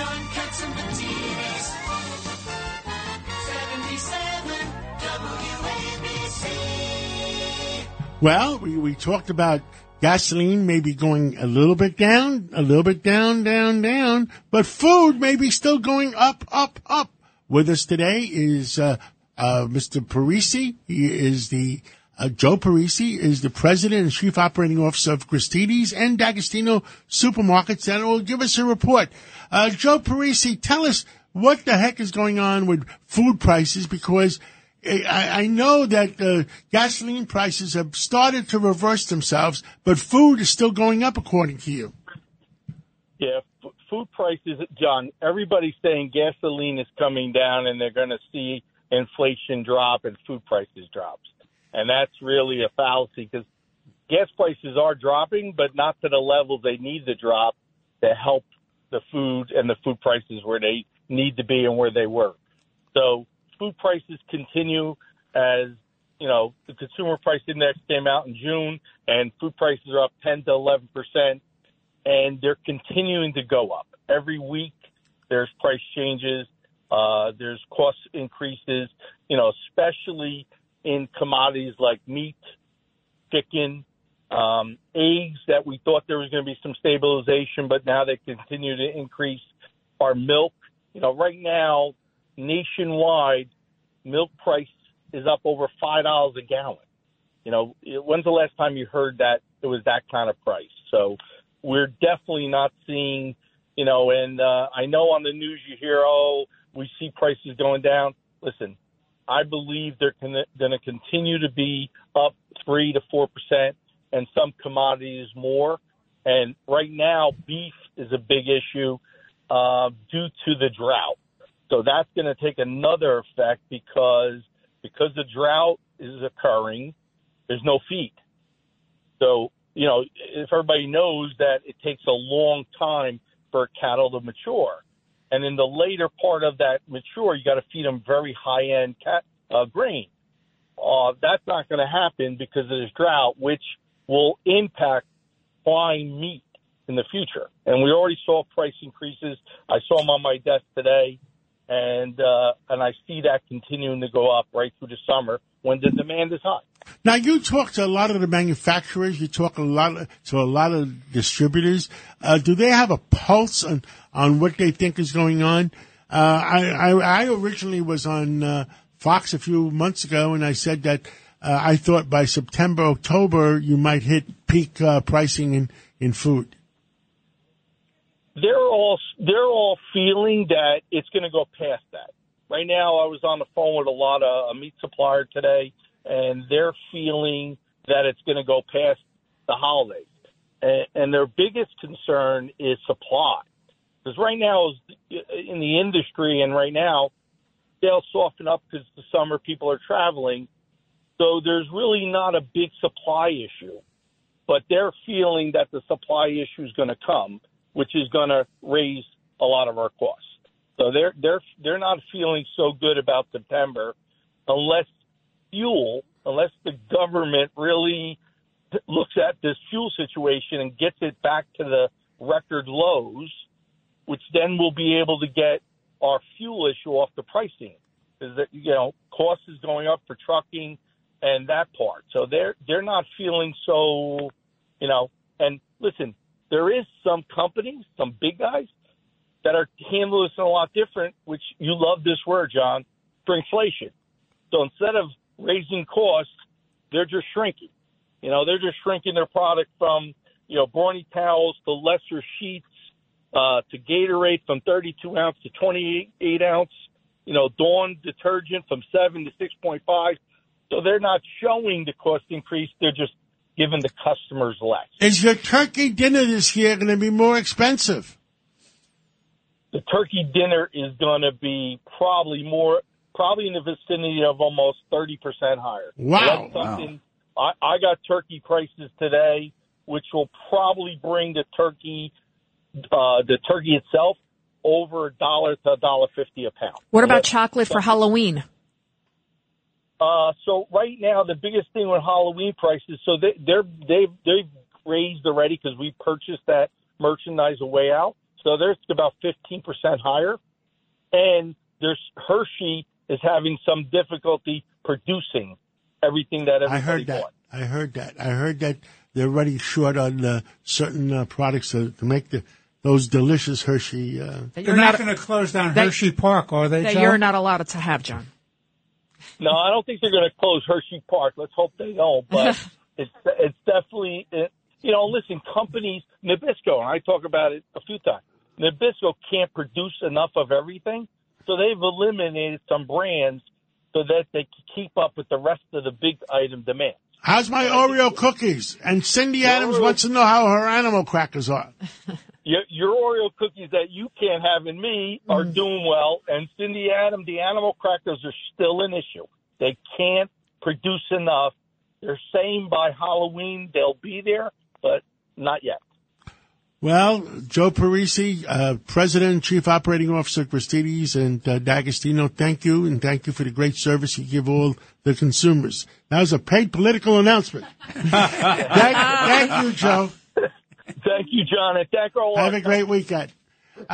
John Catsimatidis. 77 WABC. Well, we, we talked about gasoline maybe going a little bit down, a little bit down, down, down, but food maybe still going up, up, up. With us today is uh, uh, Mr. Parisi. He is the uh, Joe Parisi is the president and chief operating officer of Gristedes and D'Agostino supermarkets, and will give us a report. Uh, Joe Parisi, tell us what the heck is going on with food prices because I, I know that uh, gasoline prices have started to reverse themselves, but food is still going up, according to you. Yeah, f- food prices, John. Everybody's saying gasoline is coming down, and they're going to see inflation drop and food prices drop, and that's really a fallacy because gas prices are dropping, but not to the level they need to drop to help the food and the food prices where they need to be and where they were. So food prices continue as you know the consumer price index came out in June and food prices are up 10 to 11 percent and they're continuing to go up every week there's price changes uh, there's cost increases you know especially in commodities like meat chicken um, eggs that we thought there was going to be some stabilization but now they continue to increase our milk you know right now nationwide, milk price is up over five dollars a gallon. You know, when's the last time you heard that it was that kind of price? So we're definitely not seeing, you know, and uh, I know on the news you hear, oh, we see prices going down. Listen, I believe they're going to continue to be up three to four percent, and some commodities more. And right now, beef is a big issue uh, due to the drought. So that's going to take another effect because because the drought is occurring, there's no feed. So you know, if everybody knows that it takes a long time for cattle to mature, and in the later part of that mature, you got to feed them very high end cat uh, grain. Uh, that's not going to happen because of this drought, which will impact fine meat in the future. And we already saw price increases. I saw them on my desk today and uh, and I see that continuing to go up right through the summer when the demand is high. Now you talk to a lot of the manufacturers. You talk a lot to a lot of distributors. Uh, do they have a pulse on on what they think is going on? Uh, I, I, I originally was on uh, Fox a few months ago, and I said that uh, I thought by September October you might hit peak uh, pricing in in food they're all they're all feeling that it's going to go past that. Right now, I was on the phone with a lot of a meat supplier today, and they're feeling that it's going to go past the holidays. And, and their biggest concern is supply, because right now in the industry, and right now they'll soften up because the summer people are traveling, so there's really not a big supply issue. But they're feeling that the supply issue is going to come which is going to raise a lot of our costs. So they're they're they're not feeling so good about September unless fuel, unless the government really looks at this fuel situation and gets it back to the record lows, which then we'll be able to get our fuel issue off the pricing. Is that you know cost is going up for trucking and that part. So they're they're not feeling so you know. And listen, there is some companies, some big guys that are handling this in a lot different, which you love this word, John, for inflation. So instead of raising costs, they're just shrinking. You know, they're just shrinking their product from, you know, Brawny towels to lesser sheets, uh, to Gatorade from 32 ounce to 28 ounce, you know, Dawn detergent from 7 to 6.5. So they're not showing the cost increase. They're just giving the customers less. Is your turkey dinner this year going to be more expensive? The turkey dinner is going to be probably more, probably in the vicinity of almost 30% higher. Wow. So something, wow. I, I got turkey prices today, which will probably bring the turkey, uh, the turkey itself over a dollar to a dollar fifty a pound. What about chocolate for Halloween? Uh, so right now, the biggest thing with Halloween prices, so they, they're they've they've raised already because we purchased that merchandise away out. so they're about 15% higher. And there's Hershey is having some difficulty producing everything that everybody I heard that. wants. I heard that. I heard that they're running short on uh, certain uh, products to, to make the those delicious Hershey. Uh, That They're you're not, not, going to close down that- Hershey Park, are they, that Joe? you're not allowed to have, John. No, I don't think they're going to close Hershey Park. Let's hope they don't. But it's it's definitely it, you know. Listen, companies Nabisco, and I talk about it a few times. Nabisco can't produce enough of everything, so they've eliminated some brands so that they can keep up with the rest of the big item demand. how's my Oreo cookies? And Cindy Adams Oreo- wants to know how her animal crackers are. Your, your Oreo cookies that you can't have in me are doing well, and Cindy Adam, the animal crackers are still an issue. They can't produce enough. They're saying by Halloween they'll be there, but not yet. Well, Joe Parisi, uh, President and Chief Operating Officer, Gristedes and uh, D'Agostino, thank you, and thank you for the great service you give all the consumers. That was a paid political announcement. thank, thank you, Joe. Thank you, John, thank all Have a great weekend.